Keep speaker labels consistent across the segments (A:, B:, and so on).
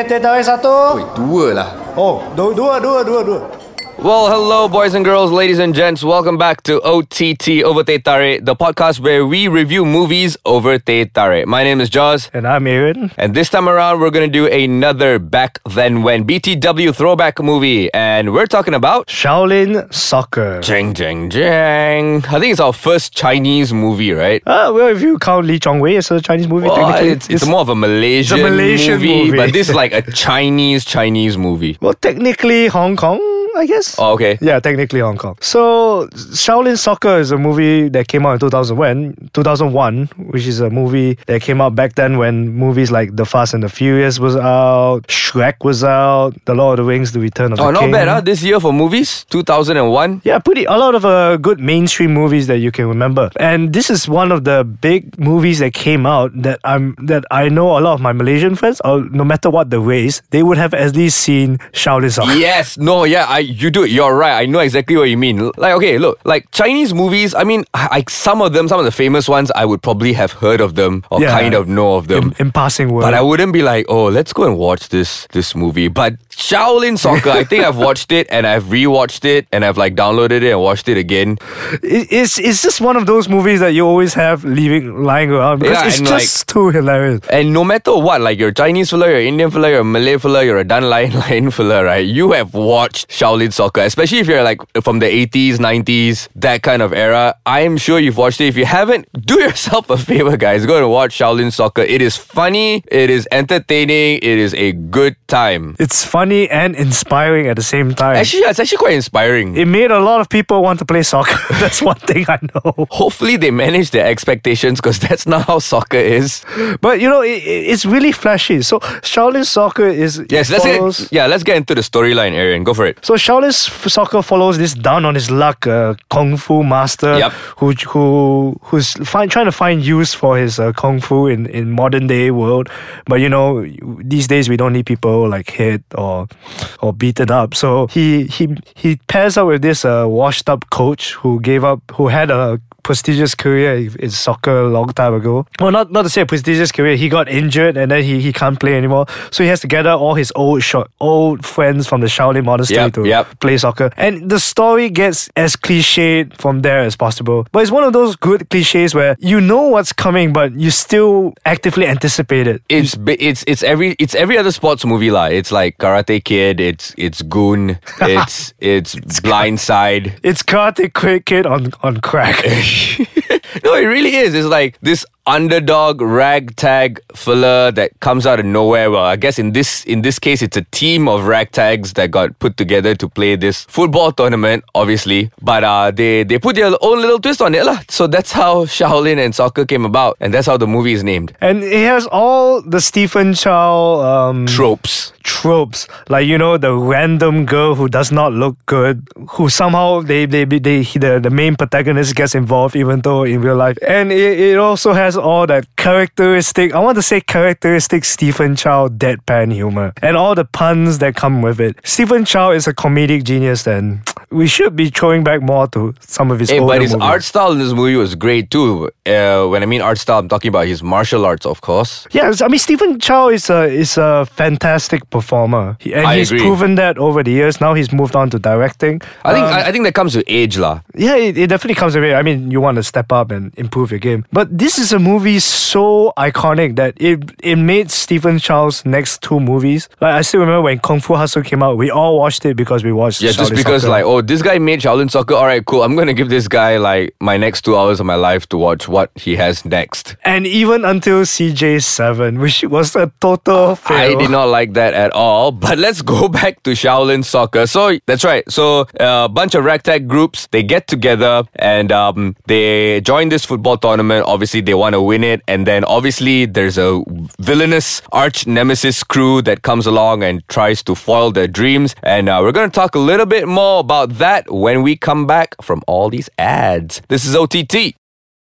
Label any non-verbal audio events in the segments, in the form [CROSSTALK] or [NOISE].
A: Tarik
B: teh tarik satu.
C: Dua lah.
B: Oh, dua, dua, dua, dua, dua.
C: Well, hello, boys and girls, ladies and gents. Welcome back to OTT Over Teh Tarik, the podcast where we review movies over Teh Tarik. My name is Jaws.
B: And I'm Aaron.
C: And this time around, we're going to do another Back Then When BTW throwback movie. And we're talking about
B: Shaolin Soccer.
C: Jing Jing Jing. I think it's our first Chinese movie, right?
B: Uh, well, if you count Lee Chong Wei as a Chinese movie,
C: Well,
B: technically,
C: it's, it's more of a Malaysian, a
B: Malaysian movie.
C: but this is like a [LAUGHS] Chinese Chinese movie.
B: well, technically Hong Kong, I guess.
C: Oh, okay.
B: Yeah, technically Hong Kong. So, Shaolin Soccer is a movie that came out in 2000 when 2001, which is a movie that came out back then when movies like The Fast and the Furious was out, Shrek was out, The Lord of the Rings: The Return of
C: Oh,
B: the King.
C: Oh, not bad, huh? This year for movies, 2001.
B: Yeah, pretty a lot of uh, good mainstream movies that you can remember. And this is one of the big movies that came out that I'm that I know a lot of my Malaysian friends, or no matter what the race, they would have at least seen Shaolin Soccer.
C: Yes, no, yeah, I you do it. You're right. I know exactly what you mean. Like, okay, look, like Chinese movies. I mean, like some of them, some of the famous ones, I would probably have heard of them or
B: Yeah.
C: kind of know of them.
B: In, in passing word.
C: But I wouldn't be like, oh, let's go and watch this this movie. But Shaolin Soccer, I think I've [LAUGHS] watched it and I've rewatched it and I've like downloaded it and watched it again.
B: It- it's it's just one of those movies that you always have leaving lying around because
C: Yeah,
B: it's just too hilarious.
C: And no matter what, like you're Chinese fella, you're Indian fella, you're Malay fella, you're a Dan Lion [LAUGHS] Lion fella, right? You have watched Shaolin Shaolin soccer, especially if you're like from the 80s, 90s, that kind of era. I am sure you've watched it. If you haven't, [LAUGHS] do yourself a favor, guys. Go and watch Shaolin Soccer. It is funny, it is entertaining, it is a good time.
B: It's funny and inspiring at the same time.
C: Actually, yeah, it's actually quite inspiring.
B: it made a lot of people want to play soccer. [LAUGHS] That's one thing I know.
C: Hopefully, they manage their expectations because [LAUGHS] that's not how soccer is.
B: But you know, it, it- it's really flashy. So Shaolin Soccer is
C: Yes, let's
B: follows,
C: get yeah, let's get into the storyline, Aaron. Go for it.
B: So Shaolin Soccer follows this down on his luck uh, kung fu master
C: Yep.
B: who who who's find, trying to find use for his uh, kung fu in, in modern day world. But you know, these days we don't need people like hit or or beaten up. So he he he pairs up with this uh, washed up coach who gave up who had a prestigious career in soccer a long time ago. Well, not not to say a prestigious career. He got injured and then he, he can't play anymore. So he has to gather all his old short, old friends from the Shaolin Monastery
C: Yep,
B: to
C: yep.
B: play soccer. And the story gets as cliched from there as possible. But it's one of those good cliches where you know what's coming, but you still actively anticipate it.
C: It's it's it's every it's every other sports movie lah. It's like Karate Kid. It's it's Goon. [LAUGHS] It's it's Blindside.
B: It's Karate Kid Kid on on crack. [LAUGHS]
C: no, it really is. It's like this underdog ragtag fella that comes out of nowhere. Well, I guess in this in this case, it's a team of ragtags that got put together to play this football tournament, obviously. But uh, they they put their own little twist on it, lah. So that's how [LAUGHS] Shaolin and soccer came about, and that's how the movie is named.
B: and it has all the Stephen Chow um,
C: Tropes.
B: tropes like you know the random girl who does not look good who somehow they they, they, they the, the main protagonist gets involved even though in real life and it, it also has all that characteristic i want to say characteristic stephen chow deadpan humor and all the puns that come with it. Stephen chow is a comedic genius and we should be throwing back more to some of his
C: Hey,
B: older
C: but his
B: movies.
C: art style in this movie was great too. Uh, when I mean art style, I'm talking about his martial arts, of course.
B: Yeah, I mean Stephen Chow is a is a fantastic performer, He- and
C: I
B: he's
C: agree.
B: proven that over the years. Now he's moved on to directing.
C: I think
B: Um,
C: I, I think that comes with age, lah.
B: yeah, it, it definitely comes with age. I mean, you want to step up and improve your game. But this is a movie so iconic that it it made Stephen Chow's next two movies. Like I still remember when Kung Fu Hustle came out, we all watched it because we watched.
C: Yeah, just because
B: Soccer.
C: like, oh, this guy made Shaolin Soccer. All right, cool. I'm gonna give this guy like my next two hours of my life to watch what he has next.
B: and even until CJ Seven, which was a total fail.
C: I did not like that at all. But [LAUGHS] let's go [LAUGHS] back to Shaolin Soccer. So that's right. So uh, a bunch of ragtag groups they get together and um, they join this football tournament. Obviously, they want to win it, and then obviously there's a villainous arch nemesis crew that comes along and tries to foil their dreams. And uh, we're gonna talk a little bit more about that when we come back from all these ads. This is OTT.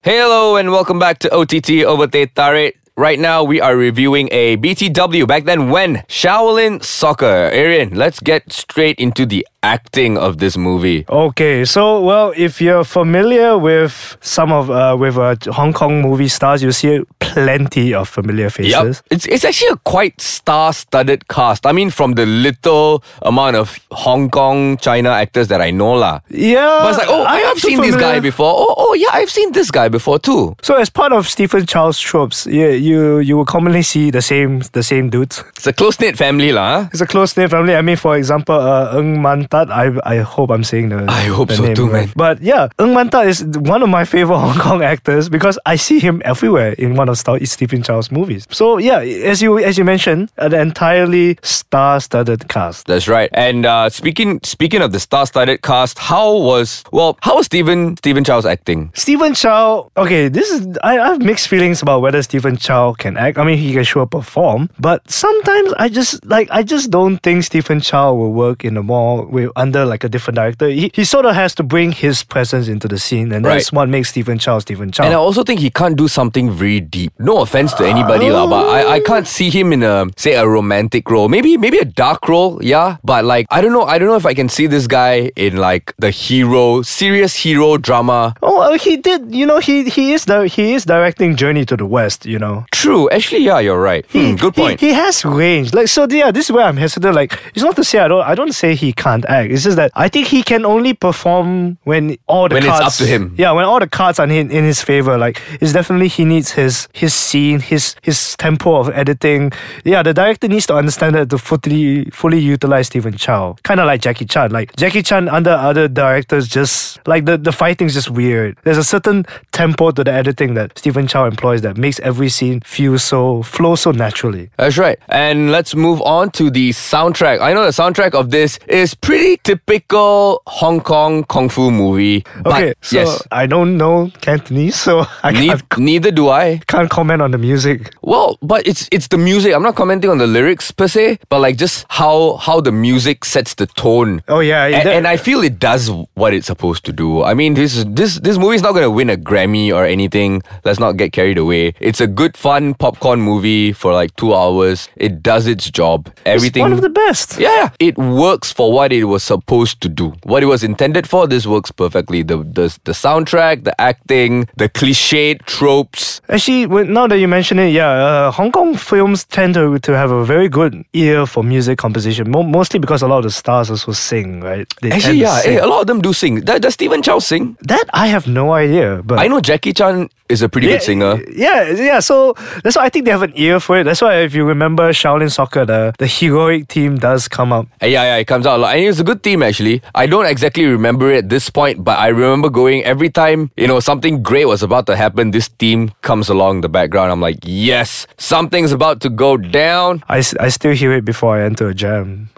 C: Hello and welcome back to OTT over Teh Tarik. Right now, we are reviewing a BTW back then when Shaolin Soccer. Arian, let's get straight into the acting of this movie.
B: Okay, so well, if you're familiar with some of uh, with uh, Hong Kong movie stars, you see plenty of familiar faces.
C: It's it's actually a quite star-studded cast. I mean, from the little amount of Hong Kong China actors that I know, lah.
B: Yeah,
C: But it's like, oh, I have seen this guy before. Oh, oh, yeah, I've seen this guy before too.
B: So as part of Stephen Chow's tropes, yeah, you you will commonly see the same the same dudes.
C: It's a close knit family, lah.
B: It's a close knit family. I mean, for example, uh, Ng Man Tat. I I hope I'm saying the.
C: I hope
B: the
C: so
B: name
C: too,
B: right.
C: man.
B: But yeah, Ng Man Tat is one of my favorite [LAUGHS] Hong Kong actors because I see him everywhere in one of Stephen Chow's movies. So yeah, as you as you mentioned, an entirely star-studded cast.
C: That's right. And uh, speaking speaking of the star-studded cast, how was well? How was Stephen Stephen Chow's acting?
B: Stephen Chow. Okay, this is I, I have mixed feelings about whether Stephen Chow can act. I mean, he can sure perform, but sometimes I just like I just don't think Stephen Chow will work in a more with under like a different director. He, he sort of has to bring his presence into the scene, and that's what makes Stephen Chow Stephen Chow.
C: And I also think he can't do something very deep. No offense to anybody, lah, but I, I can't see him in a say a romantic role. Maybe maybe a dark role, yeah. But like I don't know, I don't know if I can see this guy in like the hero, serious hero drama.
B: Oh, uh, he did. You know, he he is the he is directing Journey to the West. You know,
C: True, actually, yeah, you're right. Hmm, good
B: He-
C: point.
B: He, has range. Like so, yeah. This is where I'm hesitant. Like it's not to say I don't. I don't say he can't act. It's just that I think he can only perform when all the
C: When it's up to him.
B: Yeah, when all the cards are in, in his favor. Like it's definitely he needs his his scene, his his tempo of editing. Yeah, the director needs to understand that to fully fully utilize Stephen Chow. Kind of like Jackie Chan. Like Jackie Chan under other directors, just like the the fighting's just weird. There's a certain tempo to the editing that Stephen Chow employs that makes every scene feel so flow so naturally.
C: That's right. And let's move on to the soundtrack. I know the soundtrack of this is pretty typical Hong Kong kung fu movie. But
B: Okay, so
C: yes,
B: I don't know Cantonese, so I
C: ne-
B: can't,
C: neither do I.
B: can't comment on the music.
C: Well, but it's it's the music. I'm not commenting on the lyrics per se, but like just how how the music sets the tone.
B: Oh yeah,
C: A-
B: that-
C: and I feel it does what it's supposed to do. I mean, this this this movie is not going to win a Grammy or anything. Let's not get carried away. It's a good, fun popcorn movie for like two hours. It does its job. Everything.
B: It's one of the best.
C: yeah, yeah, it works for what it was supposed to do. What it was intended for, this works perfectly. The the, the soundtrack, the acting, the cliched tropes.
B: Actually, when, now that you mention it, yeah, uh, Hong Kong films tend to, to have a very good ear for music composition, mo- mostly because a lot of the stars also sing, right? They
C: Actually, yeah,
B: sing.
C: eh, a lot of them do sing. Does, does Stephen Chow sing?
B: that I have no idea, but
C: I know Jackie Chan is a pretty
B: yeah,
C: good singer.
B: Yeah, yeah. So that's why I think they have an ear for it. That's why if you remember Shaolin Soccer, the the heroic team does come up.
C: Uh, Yeah, yeah, it comes out a lot. And it's a good theme, actually. I don't exactly remember it at this point, but I remember going every time, you know, something great was about to happen, this theme comes along the background. I'm like, yes, something's about to go down.
B: I, I still hear it before I enter a jam.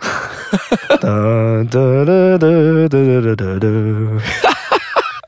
B: Da, da, da,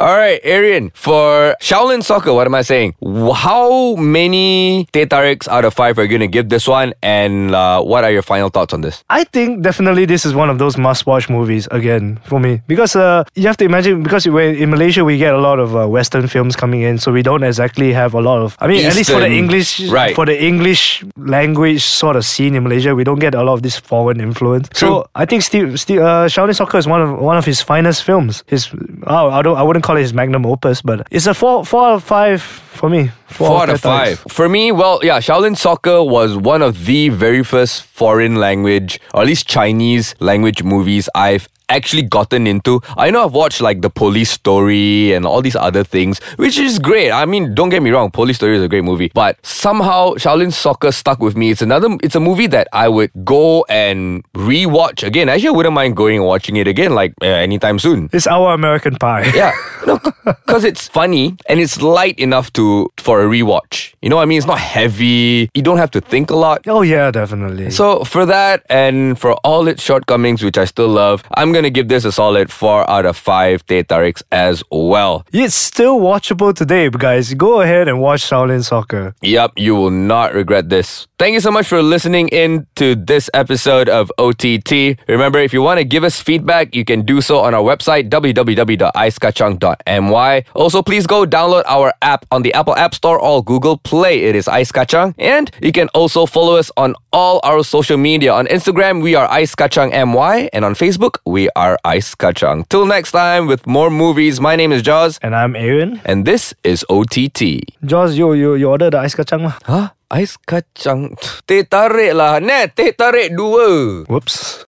C: All right, Arian, for Shaolin Soccer, what am I saying? How many Teh out of five are you going to give this one? And uh, what are your final thoughts on this?
B: I think definitely this is one of those must-watch movies again for me because uh, you have to imagine because in Malaysia we get a lot of uh, Western films coming in, so we don't exactly have a lot of. I mean, at least for the English,
C: right.
B: For the English language sort of scene in Malaysia, we don't get a lot of this foreign influence.
C: True.
B: So I think Steve, Steve uh, Shaolin Soccer is one of one of his finest films. His oh, I don't I wouldn't call it his magnum opus, but it's a four four out of five for me.
C: Four out of five. For me, well, yeah, Shaolin Soccer was one of the very first foreign language, or at least Chinese language movies I've actually gotten into. I know I've watched like The Police Story and all these other things, which is great. I mean, don't get me wrong, Police Story is a great movie, but somehow Shaolin Soccer stuck with me. It's another, it's a movie that I would go and rewatch again. I actually, I wouldn't mind going and watching it again, like uh, anytime soon.
B: It's our American Pie.
C: Yeah, no, [LAUGHS] because it's funny and it's light enough to for a rewatch. You know what I mean? It's not heavy. You don't have to think a lot.
B: Oh yeah, definitely.
C: So for that and for all its shortcomings, which I still love, I'm gonna give this a solid four out of five Teh Tariks as well.
B: It's still watchable today, guys. Go ahead and watch Shaolin Soccer.
C: Yep, you will not regret this. Thank you so much for listening in to this episode of OTT. Remember, if you want to give us feedback, you can do so on our website, www.icekachang.my. Also, please go download our app on the Apple App Store or all Google Play. It is Ice Kachang. And you can also follow us on all our social media. On Instagram, we are Ice Kachang MY. And on Facebook, we are ice kacang. Till next time with more movies. My name is Jaws,
B: And I'm Aaron.
C: and this is OTT.
B: Jaws, you you you order the ice kacang lah.
C: Huh? Ais kacang Teh tarik lah Net Teh tarik dua
B: Whoops.